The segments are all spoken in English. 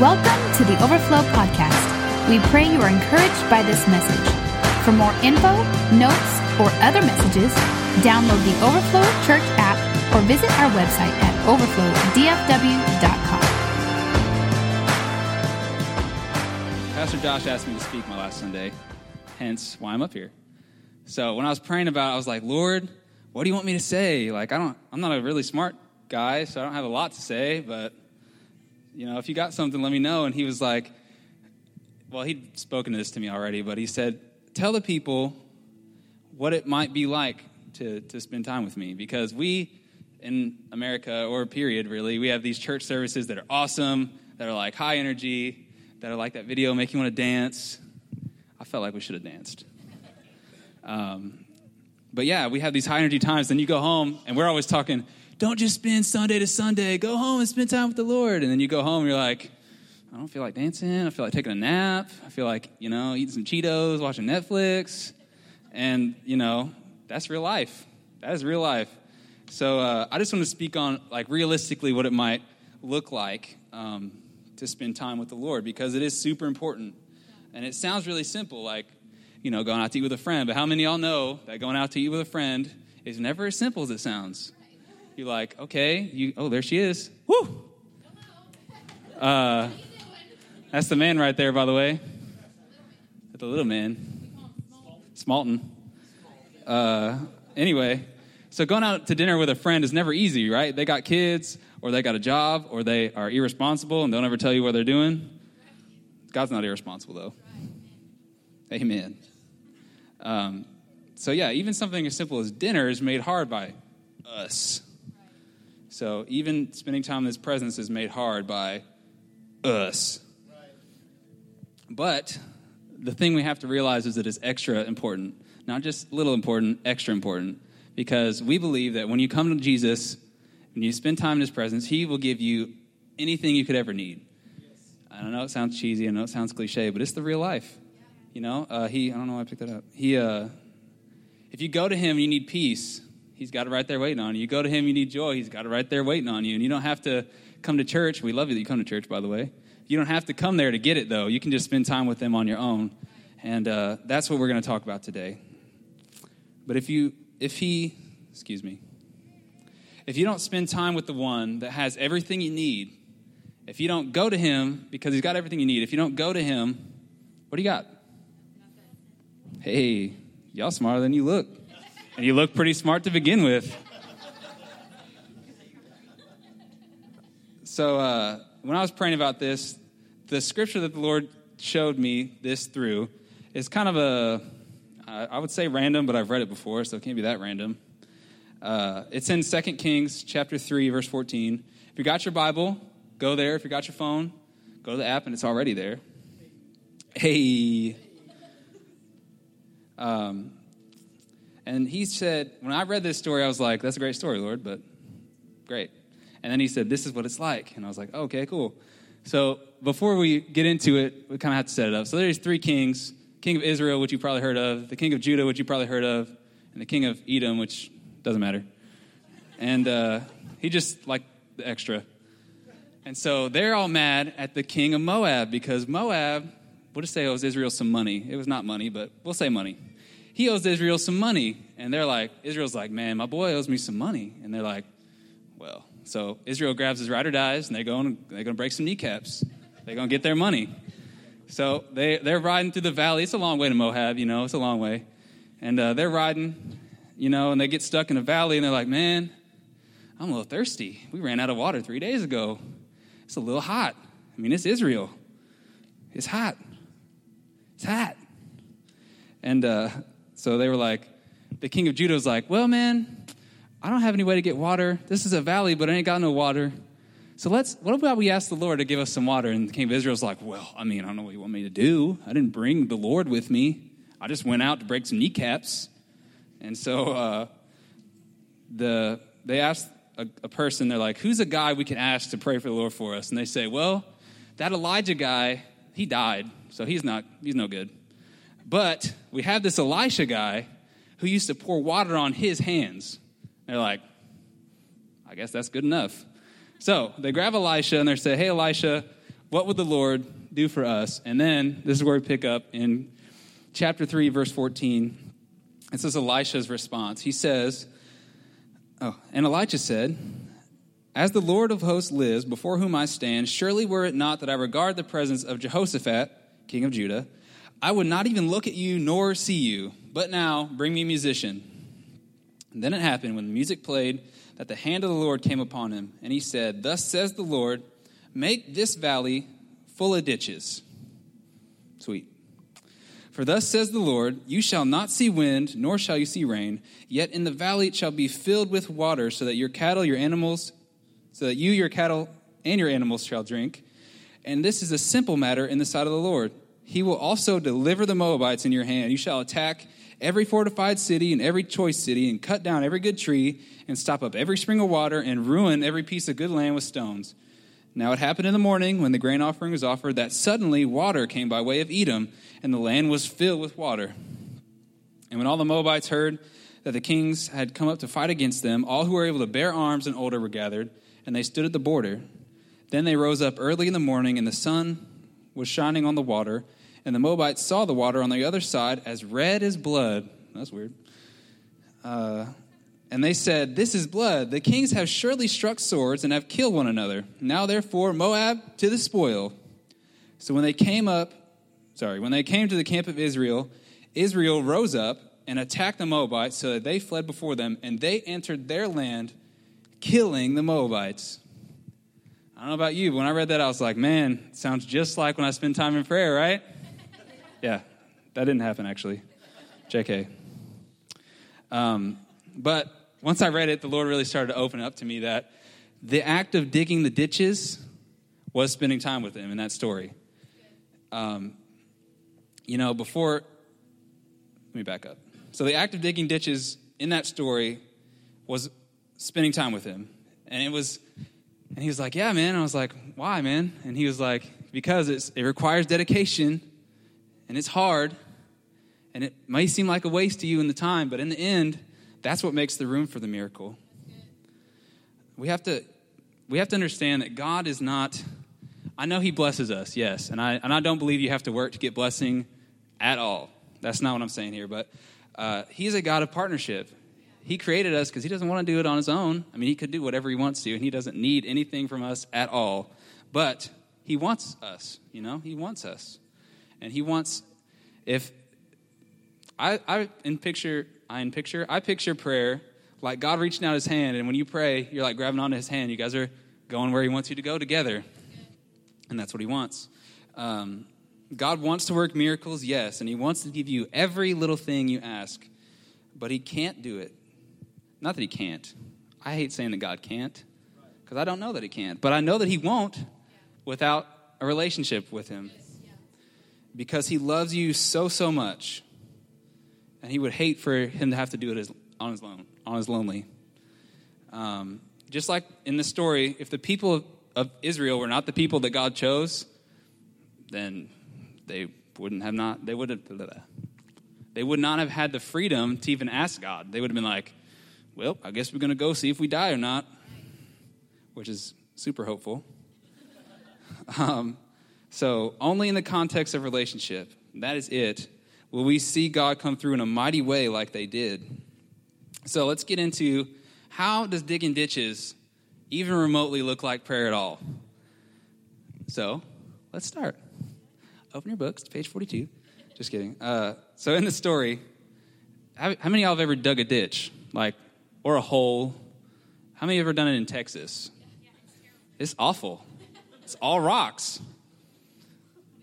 Welcome to the Overflow Podcast. We pray you are encouraged by this message. For more info, notes, or other messages, download the Overflow Church app or visit our website at overflowdfw.com. Pastor Josh asked me to speak my last Sunday, hence why I'm up here. So when I was praying about it, I was like, Lord, what do you want me to say? Like, I don't, I'm not a really smart guy, so I don't have a lot to say, but, you know, if you got something, let me know. And he was like, well, he'd spoken this to me already, but he said, tell the people what it might be like to, to spend time with me. Because we in America, or period, really, we have these church services that are awesome, that are like high energy, that are like that video, make you want to dance. I felt like we should have danced. Um, but yeah, we have these high energy times. Then you go home, and we're always talking, don't just spend Sunday to Sunday. Go home and spend time with the Lord. And then you go home, and you're like, I don't feel like dancing. I feel like taking a nap. I feel like, you know, eating some Cheetos, watching Netflix. And, you know, that's real life. That is real life. So uh, I just want to speak on, like, realistically what it might look like um, to spend time with the Lord because it is super important. And it sounds really simple, like, you know, going out to eat with a friend. But how many y'all know that going out to eat with a friend is never as simple as it sounds? You're like, okay, you, oh, there she is. Woo! Uh, that's the man right there, by the way. The little man. Smalton. Uh, anyway, so going out to dinner with a friend is never easy, right? They got kids, or they got a job, or they are irresponsible and they don't ever tell you what they're doing. God's not irresponsible, though. Amen. Um, so, yeah, even something as simple as dinner is made hard by us. So, even spending time in His presence is made hard by us. But the thing we have to realize is that it's extra important, not just little important, extra important, because we believe that when you come to Jesus, when you spend time in His presence, He will give you anything you could ever need. I know it sounds cheesy, I know it sounds cliche, but it's the real life. You know, uh, He, I don't know why I picked that up. He, uh, if you go to Him, you need peace. He's got it right there waiting on you. You go to Him, you need joy. He's got it right there waiting on you. And you don't have to come to church. We love you that you come to church, by the way. You don't have to come there to get it, though. You can just spend time with them on your own. And uh, that's what we're going to talk about today. But if you, if he, excuse me, if you don't spend time with the one that has everything you need, if you don't go to him because he's got everything you need, if you don't go to him, what do you got? Hey, y'all smarter than you look. And you look pretty smart to begin with. So, uh, when I was praying about this, the scripture that the Lord showed me this through is kind of a, I would say random, but I've read it before, so it can't be that random. Uh, it's in 2 Kings chapter 3, verse 14. If you got your Bible, go there. If you got your phone, go to the app, and it's already there. Hey. Um, and he said, when I read this story, I was like, that's a great story, Lord, but great. And then he said, This is what it's like. And I was like, Okay, cool. So before we get into it, we kind of have to set it up. So there's three kings King of Israel, which you probably heard of, the King of Judah, which you probably heard of, and the King of Edom, which doesn't matter. And uh, he just like the extra. And so they're all mad at the king of Moab because Moab, we'll just say it owes Israel some money. It was not money, but we'll say money. He owes Israel some money. And they're like, Israel's like, man, my boy owes me some money. And they're like, well, so Israel grabs his ride or dies, and they're going, they're going to break some kneecaps. They're going to get their money. So they, they're riding through the valley. It's a long way to Moab, you know, it's a long way. And uh, they're riding, you know, and they get stuck in a valley, and they're like, man, I'm a little thirsty. We ran out of water three days ago. It's a little hot. I mean, it's Israel. It's hot. It's hot. And uh, so they were like, the king of Judah was like, well, man, I don't have any way to get water. This is a valley, but I ain't got no water. So let's, what about we ask the Lord to give us some water? And the king of Israel's like, well, I mean, I don't know what you want me to do. I didn't bring the Lord with me. I just went out to break some kneecaps. And so uh, the, they asked a, a person, they're like, who's a guy we can ask to pray for the Lord for us? And they say, well, that Elijah guy, he died, so he's not, he's no good. But we have this Elisha guy who used to pour water on his hands. They're like, I guess that's good enough. So they grab Elisha and they say, Hey, Elisha, what would the Lord do for us? And then this is where we pick up in chapter 3, verse 14. This is Elisha's response. He says, Oh, and Elijah said, As the Lord of hosts lives, before whom I stand, surely were it not that I regard the presence of Jehoshaphat, king of Judah, I would not even look at you nor see you. But now, bring me a musician. And then it happened when the music played that the hand of the Lord came upon him, and he said, Thus says the Lord, make this valley full of ditches. Sweet. For thus says the Lord, You shall not see wind, nor shall you see rain, yet in the valley it shall be filled with water, so that your cattle, your animals, so that you, your cattle, and your animals shall drink. And this is a simple matter in the sight of the Lord. He will also deliver the Moabites in your hand. You shall attack every fortified city and every choice city, and cut down every good tree, and stop up every spring of water, and ruin every piece of good land with stones. Now it happened in the morning when the grain offering was offered that suddenly water came by way of Edom, and the land was filled with water. And when all the Moabites heard that the kings had come up to fight against them, all who were able to bear arms and older were gathered, and they stood at the border. Then they rose up early in the morning, and the sun was shining on the water, and the Moabites saw the water on the other side as red as blood. That's weird. Uh, and they said, This is blood. The kings have surely struck swords and have killed one another. Now, therefore, Moab to the spoil. So when they came up, sorry, when they came to the camp of Israel, Israel rose up and attacked the Moabites so that they fled before them, and they entered their land, killing the Moabites. I don't know about you, but when I read that, I was like, man, it sounds just like when I spend time in prayer, right? Yeah, that didn't happen actually. JK. Um, but once I read it, the Lord really started to open up to me that the act of digging the ditches was spending time with Him in that story. Um, you know, before, let me back up. So the act of digging ditches in that story was spending time with Him. And it was, and he was like, Yeah, man. I was like, Why, man? And he was like, Because it requires dedication and it's hard and it may seem like a waste to you in the time, but in the end, that's what makes the room for the miracle. We have to we have to understand that God is not I know he blesses us, yes, and I and I don't believe you have to work to get blessing at all. That's not what I'm saying here, but uh, he's a God of partnership. He created us because he doesn't want to do it on his own. I mean, he could do whatever he wants to, and he doesn't need anything from us at all. But he wants us, you know, he wants us. And he wants, if I, I in picture I in picture. I picture prayer like God reaching out his hand, and when you pray, you're like grabbing onto his hand. You guys are going where he wants you to go together. And that's what he wants. Um, God wants to work miracles, yes, and he wants to give you every little thing you ask, but he can't do it. Not that he can't. I hate saying that God can't, because I don't know that he can't, but I know that he won't without a relationship with him. Because he loves you so, so much and he would hate for him to have to do it on his own, on his lonely. Um, just like in the story, if the people of, Israel were not the people that God chose, then they wouldn't have not they would have they would not have had the freedom to even ask God. They would have been like, "Well, I guess we're going to go see if we die or not," which is super hopeful. Um, so only in the context of relationship. That is it will we see God come through in a mighty way like they did. So let's get into how does digging ditches even remotely look like prayer at all? So let's start. Open your books, to page 42. Just kidding. Uh, so in the story, how, how many of y'all have ever dug a ditch? Like, or a hole? How many have ever done it in Texas? It's awful. It's all rocks.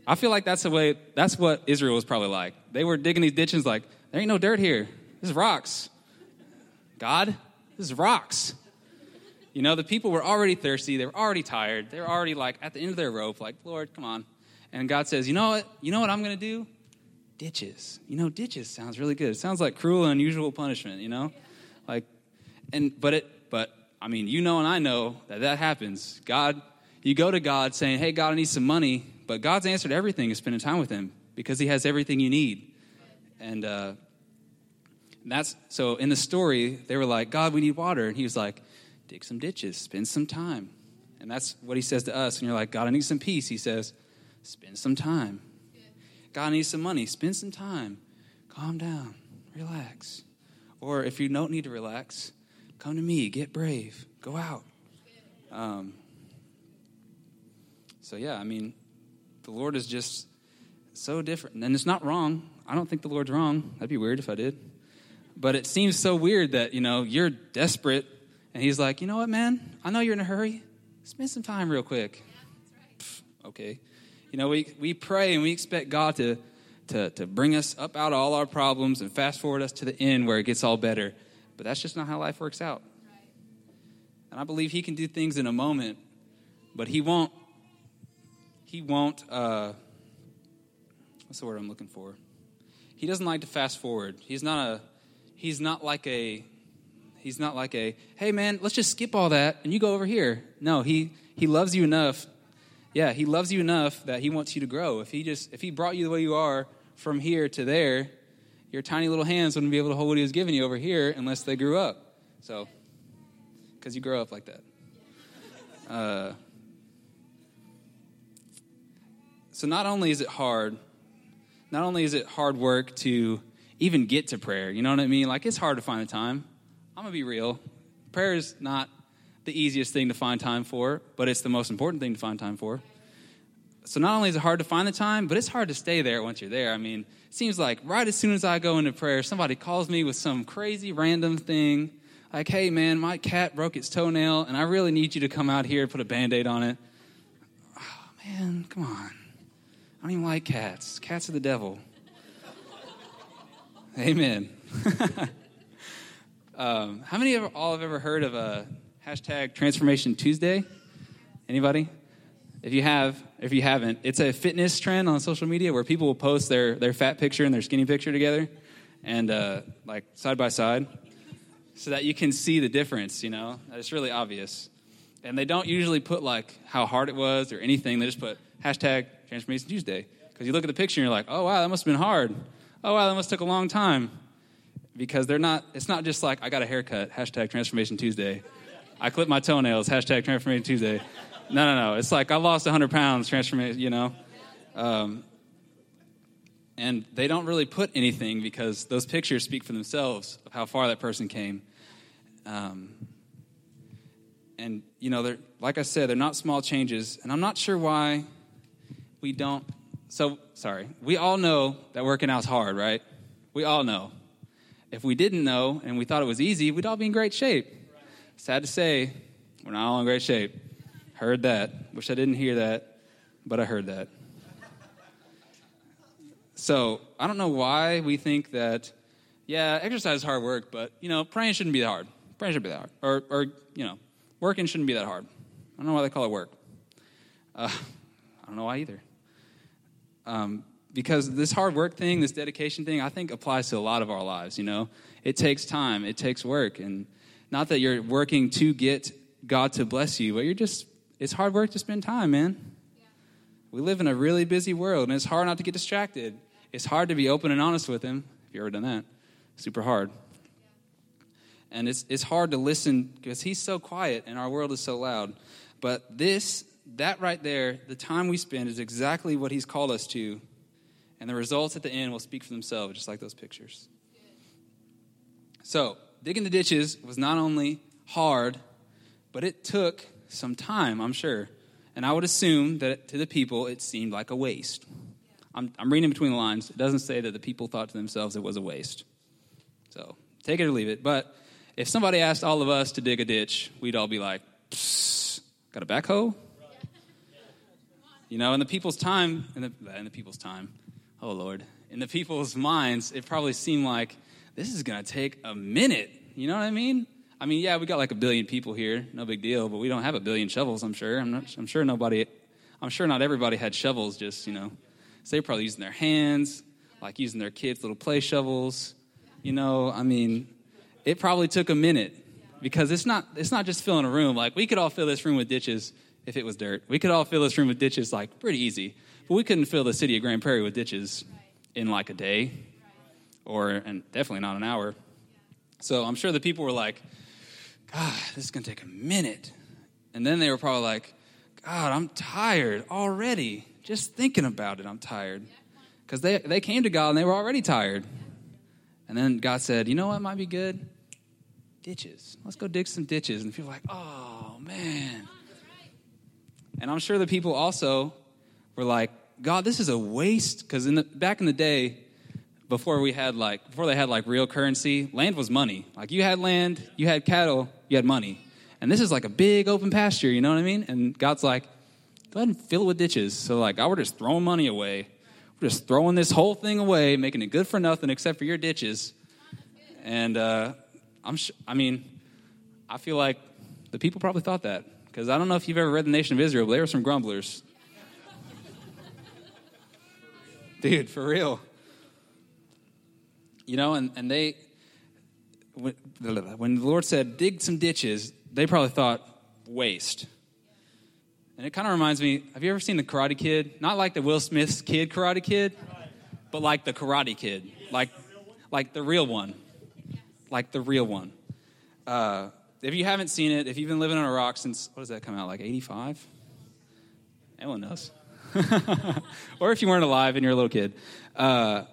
I feel like that's the way, that's what Israel was probably like. They were digging these ditches like, there ain't no dirt here. This is rocks. God, this is rocks. You know, the people were already thirsty. They were already tired. They were already like at the end of their rope, like, Lord, come on. And God says, you know what? You know what I'm going to do? Ditches. You know, ditches sounds really good. It sounds like cruel and unusual punishment, you know? Like, and, but it, but, I mean, you know and I know that that happens. God, you go to God saying, hey, God, I need some money. But God's answer to everything is spending time with Him because He has everything you need. And uh, that's so in the story, they were like, God, we need water. And He was like, dig some ditches, spend some time. And that's what he says to us. And you're like, God, I need some peace. He says, spend some time. God I need some money. Spend some time. Calm down. Relax. Or if you don't need to relax, come to me. Get brave. Go out. Um, so, yeah, I mean, the Lord is just so different. And it's not wrong. I don't think the Lord's wrong. That'd be weird if I did. But it seems so weird that, you know, you're desperate and he's like, you know what, man? I know you're in a hurry. Spend some time real quick. Yeah, right. okay. You know, we, we pray and we expect God to, to, to bring us up out of all our problems and fast forward us to the end where it gets all better. But that's just not how life works out. Right. And I believe he can do things in a moment, but he won't, he won't, uh, what's the word I'm looking for? He doesn't like to fast forward. He's not a, he's not like a he's not like a hey man let's just skip all that and you go over here no he he loves you enough yeah he loves you enough that he wants you to grow if he just if he brought you the way you are from here to there your tiny little hands wouldn't be able to hold what he was giving you over here unless they grew up so because you grow up like that uh, so not only is it hard not only is it hard work to even get to prayer. You know what I mean? Like, it's hard to find the time. I'm going to be real. Prayer is not the easiest thing to find time for, but it's the most important thing to find time for. So, not only is it hard to find the time, but it's hard to stay there once you're there. I mean, it seems like right as soon as I go into prayer, somebody calls me with some crazy random thing like, hey, man, my cat broke its toenail, and I really need you to come out here and put a band aid on it. Oh, man, come on. I don't even like cats. Cats are the devil. Amen. um, how many of all have ever heard of a hashtag Transformation Tuesday? Anybody? If you have, if you haven't, it's a fitness trend on social media where people will post their their fat picture and their skinny picture together, and uh, like side by side, so that you can see the difference. You know, it's really obvious. And they don't usually put like how hard it was or anything. They just put hashtag Transformation Tuesday because you look at the picture and you're like, oh wow, that must have been hard oh wow, that must took a long time. Because they're not, it's not just like, I got a haircut, hashtag Transformation Tuesday. I clipped my toenails, hashtag Transformation Tuesday. No, no, no. It's like, I lost 100 pounds, transformation, you know? Um, and they don't really put anything because those pictures speak for themselves of how far that person came. Um, and, you know, they're, like I said, they're not small changes. And I'm not sure why we don't so, sorry. We all know that working out's hard, right? We all know. If we didn't know and we thought it was easy, we'd all be in great shape. Sad to say, we're not all in great shape. Heard that. Wish I didn't hear that, but I heard that. So, I don't know why we think that, yeah, exercise is hard work, but, you know, praying shouldn't be that hard. Praying shouldn't be that hard. Or, or you know, working shouldn't be that hard. I don't know why they call it work. Uh, I don't know why either. Um, because this hard work thing, this dedication thing, I think applies to a lot of our lives. You know, it takes time, it takes work, and not that you're working to get God to bless you, but you're just it's hard work to spend time, man. Yeah. We live in a really busy world, and it's hard not to get distracted. It's hard to be open and honest with Him. If you ever done that, super hard. Yeah. And it's it's hard to listen because He's so quiet, and our world is so loud. But this that right there, the time we spend is exactly what He's called us to. And the results at the end will speak for themselves, just like those pictures. So, digging the ditches was not only hard, but it took some time, I'm sure. And I would assume that to the people it seemed like a waste. I'm, I'm reading between the lines. It doesn't say that the people thought to themselves it was a waste. So, take it or leave it. But if somebody asked all of us to dig a ditch, we'd all be like, got a backhoe? You know, in the people's time, in the, in the people's time, oh Lord, in the people's minds, it probably seemed like this is going to take a minute. You know what I mean? I mean, yeah, we got like a billion people here, no big deal, but we don't have a billion shovels, I'm sure. I'm, not, I'm sure nobody, I'm sure not everybody had shovels just, you know. So they're probably using their hands, like using their kids' little play shovels. You know, I mean, it probably took a minute because it's not, it's not just filling a room. Like, we could all fill this room with ditches if it was dirt. We could all fill this room with ditches like pretty easy, but we couldn't fill the city of Grand Prairie with ditches in like a day or and definitely not an hour. So I'm sure the people were like, God, this is going to take a minute. And then they were probably like, God, I'm tired already. Just thinking about it, I'm tired. Because they, they came to God and they were already tired. And then God said, You know what might be good? Ditches. Let's go dig some ditches. And people are like, Oh, man. And I'm sure the people also were like, God, this is a waste. Because in the, back in the day, before we had like before they had like real currency, land was money. Like you had land, you had cattle, you had money. And this is like a big open pasture, you know what I mean? And God's like, go ahead and fill it with ditches. So like, I were just throwing money away. We're just throwing this whole thing away, making it good for nothing except for your ditches. And uh, I'm, sh- I mean, I feel like the people probably thought that because I don't know if you've ever read the Nation of Israel, but they were some grumblers. Dude, for real. You know, and, and they, when the Lord said, dig some ditches, they probably thought waste. And it kind of reminds me have you ever seen the Karate Kid? Not like the Will Smith's kid Karate Kid, but like the Karate Kid. Like, like the real one. Like the real one. Uh, if you haven't seen it, if you've been living on a rock since, what does that come out, like 85? Anyone knows. or if you weren't alive and you're a little kid. Uh,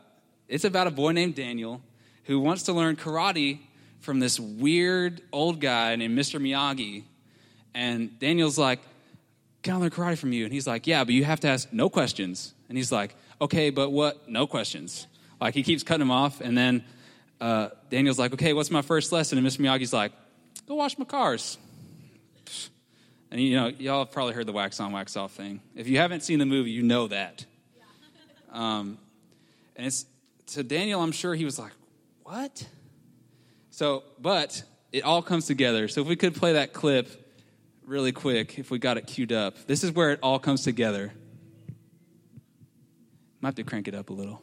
it's about a boy named Daniel who wants to learn karate from this weird old guy named Mr. Miyagi. And Daniel's like, Can I learn karate from you? And he's like, Yeah, but you have to ask no questions. And he's like, Okay, but what? No questions. Like he keeps cutting him off. And then uh, Daniel's like, Okay, what's my first lesson? And Mr. Miyagi's like, Go wash my cars. And you know, y'all have probably heard the wax on, wax off thing. If you haven't seen the movie, you know that. Um, and it's to Daniel, I'm sure he was like, What? So, but it all comes together. So if we could play that clip really quick, if we got it queued up. This is where it all comes together. Might have to crank it up a little.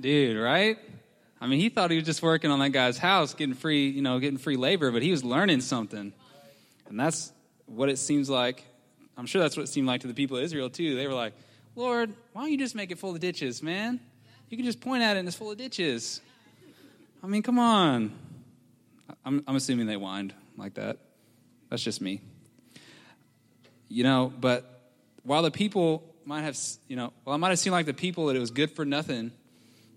Dude, right? I mean, he thought he was just working on that guy's house, getting free, you know, getting free labor, but he was learning something. And that's what it seems like. I'm sure that's what it seemed like to the people of Israel, too. They were like, Lord, why don't you just make it full of ditches, man? You can just point at it and it's full of ditches. I mean, come on. I'm, I'm assuming they whined like that. That's just me. You know, but while the people might have, you know, well, it might have seemed like the people that it was good for nothing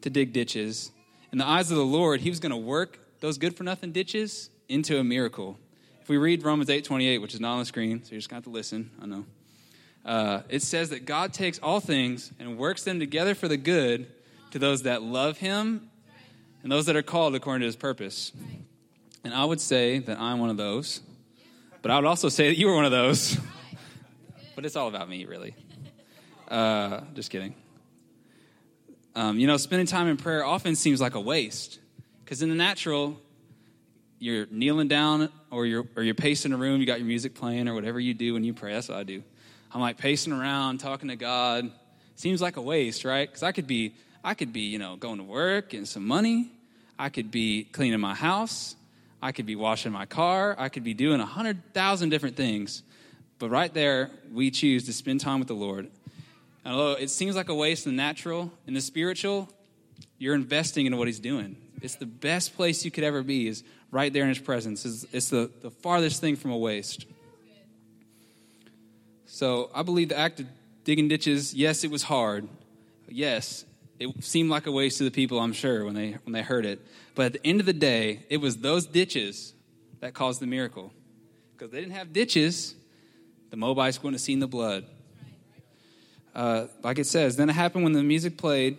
to dig ditches. In the eyes of the Lord, he was going to work those good for nothing ditches into a miracle. If we read Romans 8 28, which is not on the screen, so you just got to listen, I know. Uh, it says that God takes all things and works them together for the good to those that love him and those that are called according to his purpose. And I would say that I'm one of those, but I would also say that you were one of those. but it's all about me, really. Uh, just kidding. Um, you know, spending time in prayer often seems like a waste because in the natural, you're kneeling down or you're, or you're pacing a room, you got your music playing or whatever you do when you pray. That's what I do. I'm like pacing around, talking to God. Seems like a waste, right? Because I could be, I could be, you know, going to work, getting some money. I could be cleaning my house. I could be washing my car. I could be doing a hundred thousand different things. But right there, we choose to spend time with the Lord. And although it seems like a waste in the natural, in the spiritual, you're investing in what He's doing. It's the best place you could ever be is right there in His presence. It's, it's the, the farthest thing from a waste. So I believe the act of digging ditches, yes, it was hard. Yes, it seemed like a waste to the people, I'm sure, when they, when they heard it. But at the end of the day, it was those ditches that caused the miracle. Because they didn't have ditches, the Moabites wouldn't have seen the blood. Uh, like it says, then it happened when the music played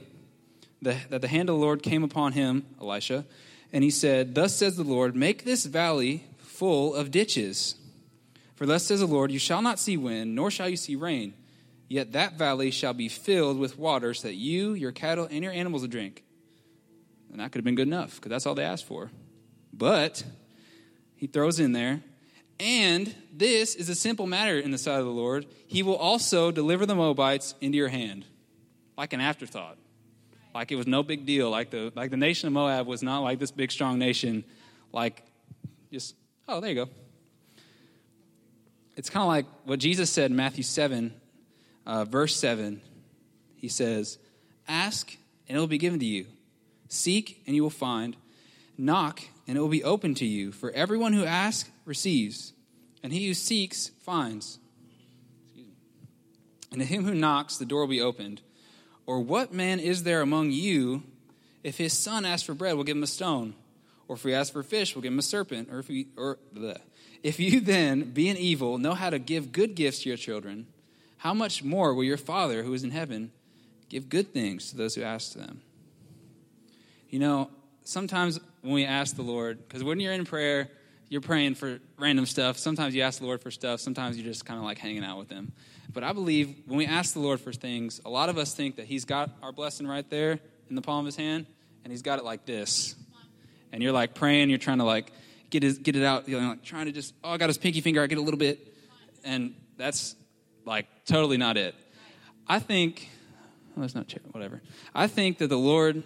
the, that the hand of the Lord came upon him, Elisha, and he said, Thus says the Lord, make this valley full of ditches. For thus says the Lord, You shall not see wind, nor shall you see rain. Yet that valley shall be filled with water, so that you, your cattle, and your animals will drink. And that could have been good enough, because that's all they asked for. But he throws in there, and this is a simple matter in the sight of the Lord. He will also deliver the Moabites into your hand, like an afterthought. Like it was no big deal. Like the, like the nation of Moab was not like this big, strong nation. Like, just, oh, there you go it's kind of like what Jesus said in Matthew 7, uh, verse 7. He says, Ask, and it will be given to you. Seek, and you will find. Knock, and it will be open to you. For everyone who asks receives, and he who seeks finds. And to him who knocks, the door will be opened. Or what man is there among you, if his son asks for bread, we'll give him a stone? Or if he asks for fish, we'll give him a serpent? Or if he, or bleh. If you then, being evil, know how to give good gifts to your children, how much more will your Father who is in heaven give good things to those who ask them? You know, sometimes when we ask the Lord, because when you're in prayer, you're praying for random stuff. Sometimes you ask the Lord for stuff. Sometimes you're just kind of like hanging out with Him. But I believe when we ask the Lord for things, a lot of us think that He's got our blessing right there in the palm of His hand, and He's got it like this. And you're like praying, you're trying to like get, his, get it out, you know, like trying to just, oh, I got his pinky finger, I get a little bit. And that's like totally not it. I think, well, that's not whatever. I think that the Lord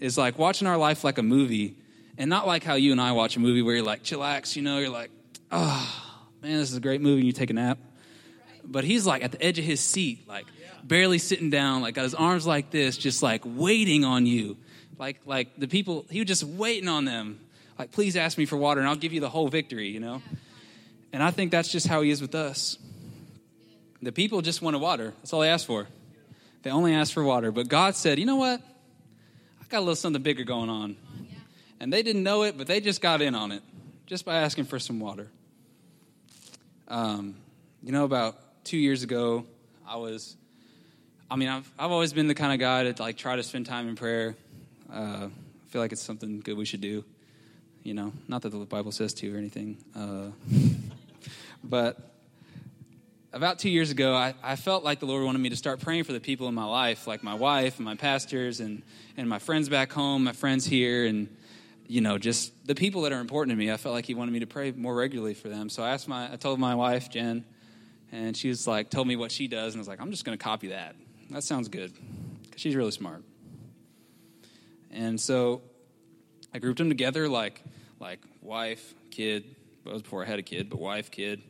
is like watching our life like a movie and not like how you and I watch a movie where you're like, chillax, you know, you're like, oh, man, this is a great movie, and you take a nap. But he's like at the edge of his seat, like barely sitting down, like got his arms like this, just like waiting on you. Like, like the people, he was just waiting on them like, please ask me for water and I'll give you the whole victory, you know? And I think that's just how he is with us. The people just wanted water. That's all they asked for. They only asked for water. But God said, you know what? I got a little something bigger going on. And they didn't know it, but they just got in on it just by asking for some water. Um, you know, about two years ago, I was, I mean, I've, I've always been the kind of guy to like try to spend time in prayer. Uh, I feel like it's something good we should do you know, not that the Bible says to or anything. Uh, but about two years ago, I, I, felt like the Lord wanted me to start praying for the people in my life, like my wife and my pastors and, and my friends back home, my friends here, and, you know, just the people that are important to me. I felt like He wanted me to pray more regularly for them. So I asked my, I told my wife, Jen, and she was like, told me what she does, and I was like, I'm just going to copy that. That sounds good. Because she's really smart. And so I grouped them together like like wife, kid. Well, was before I had a kid, but wife, kid,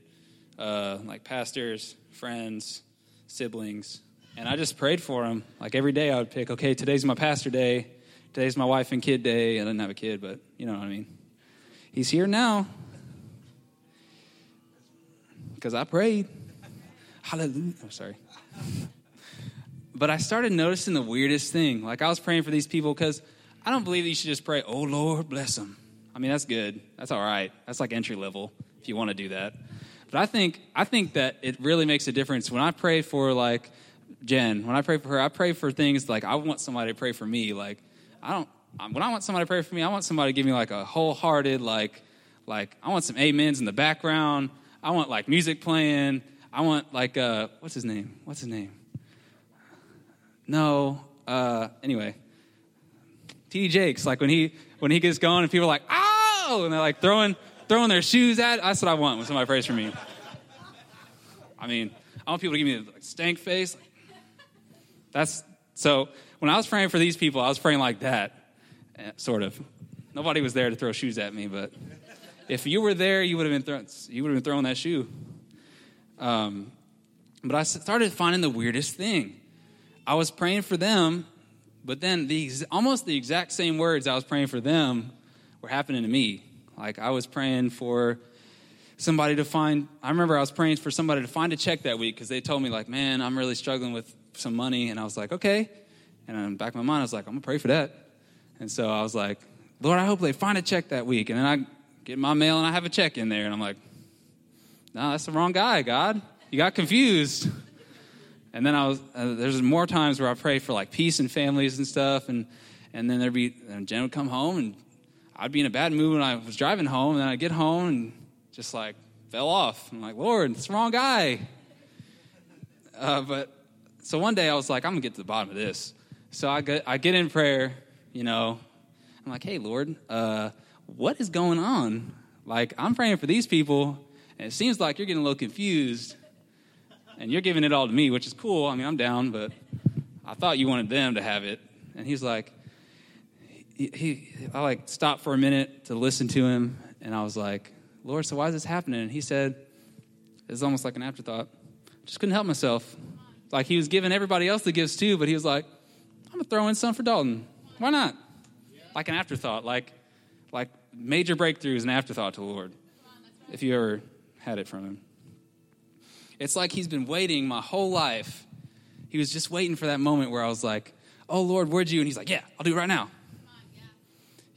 uh, like pastors, friends, siblings, and I just prayed for them. Like every day, I would pick. Okay, today's my pastor day. Today's my wife and kid day. I didn't have a kid, but you know what I mean. He's here now because I prayed. Hallelujah. I'm oh, sorry. but I started noticing the weirdest thing. Like I was praying for these people because I don't believe that you should just pray, oh Lord, bless them. I mean, that's good. That's all right. That's like entry level if you want to do that. But I think I think that it really makes a difference when I pray for like Jen. When I pray for her, I pray for things like I want somebody to pray for me. Like I don't when I want somebody to pray for me, I want somebody to give me like a wholehearted, like, like I want some amens in the background. I want like music playing. I want like uh, what's his name? What's his name? No. Uh, anyway, T.D. Jakes. Like when he when he gets going and people are like, oh, and they're like throwing throwing their shoes at. That's what I want when somebody prays for me. I mean, I want people to give me a like, stank face. That's so. When I was praying for these people, I was praying like that, eh, sort of. Nobody was there to throw shoes at me, but if you were there, you would have been thrown. You would have been throwing that shoe. Um, but I started finding the weirdest thing. I was praying for them, but then the almost the exact same words I was praying for them were happening to me. Like I was praying for somebody to find. I remember I was praying for somebody to find a check that week because they told me like, "Man, I'm really struggling with some money," and I was like, "Okay." And in the back of my mind, I was like, "I'm gonna pray for that." And so I was like, "Lord, I hope they find a check that week." And then I get my mail and I have a check in there, and I'm like, "No, that's the wrong guy, God. You got confused." And then I was uh, there's more times where I pray for like peace and families and stuff, and and then there'd be and Jen would come home and I'd be in a bad mood when I was driving home, and then I'd get home and just like fell off. I'm like, Lord, it's the wrong guy. Uh, but so one day I was like, I'm gonna get to the bottom of this. So I get I get in prayer, you know. I'm like, Hey, Lord, uh, what is going on? Like I'm praying for these people, and it seems like you're getting a little confused, and you're giving it all to me, which is cool. I mean, I'm down, but I thought you wanted them to have it. And he's like, he, he I like stopped for a minute to listen to him, and I was like, Lord, so why is this happening? And he said, it's almost like an afterthought. Just couldn't help myself. Like he was giving everybody else the gifts too, but he was like, I'm gonna throw in some for Dalton. Why not? Like an afterthought, like like major breakthrough is an afterthought to the Lord. If you ever had it from him. It's like he's been waiting my whole life. He was just waiting for that moment where I was like, Oh Lord, where'd you? And he's like, Yeah, I'll do it right now.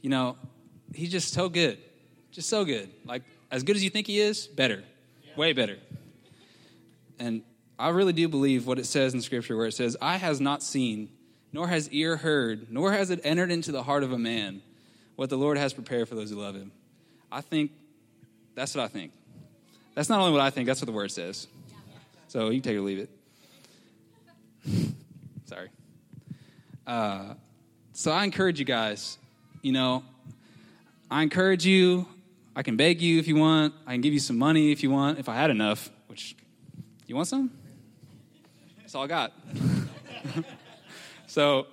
You know, he's just so good. Just so good. Like as good as you think he is, better, way better. And I really do believe what it says in Scripture, where it says, eye has not seen, nor has ear heard, nor has it entered into the heart of a man what the Lord has prepared for those who love Him." I think that's what I think. That's not only what I think; that's what the Word says. So you can take it or leave it. Sorry. Uh, so I encourage you guys. You know, I encourage you I can beg you if you want. I can give you some money if you want, if I had enough, which, you want some? That's all I got. so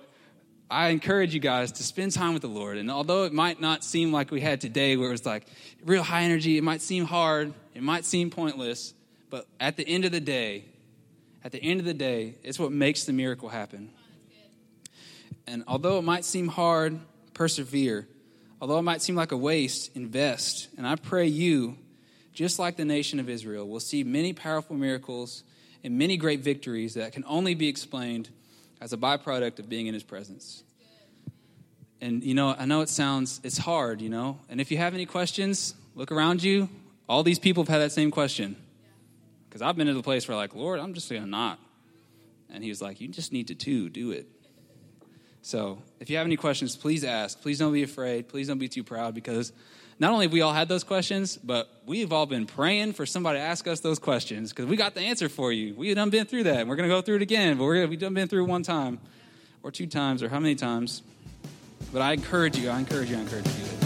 I encourage you guys to spend time with the Lord. And although it might not seem like we had today, where it was like real high energy, it might seem hard, it might seem pointless, but at the end of the day, at the end of the day, it's what makes the miracle happen. And although it might seem hard, persevere Although it might seem like a waste, invest. And I pray you, just like the nation of Israel, will see many powerful miracles and many great victories that can only be explained as a byproduct of being in his presence. And you know, I know it sounds it's hard, you know. And if you have any questions, look around you. All these people have had that same question. Because I've been to the place where like, Lord, I'm just gonna not. And he was like, You just need to too, do it. So if you have any questions, please ask. Please don't be afraid. Please don't be too proud because not only have we all had those questions, but we've all been praying for somebody to ask us those questions because we got the answer for you. We done been through that. And we're going to go through it again, but we're, we've done been through one time or two times or how many times. But I encourage you, I encourage you, I encourage you to do it.